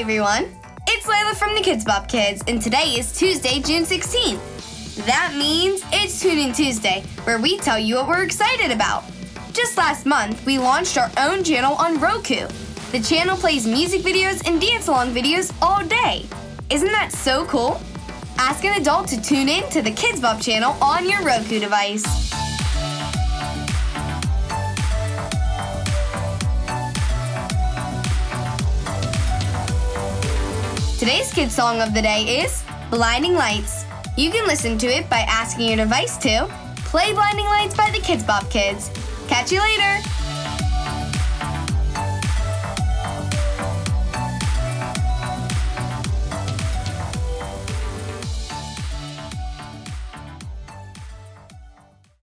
everyone. It's Layla from the KIDZ BOP Kids, and today is Tuesday, June 16th. That means it's Tune-In Tuesday, where we tell you what we're excited about. Just last month, we launched our own channel on Roku. The channel plays music videos and dance along videos all day. Isn't that so cool? Ask an adult to tune in to the KIDZ BOP channel on your Roku device. Today's kid song of the day is Blinding Lights. You can listen to it by asking your device to play Blinding Lights by the KIDZ BOP Kids. Catch you later!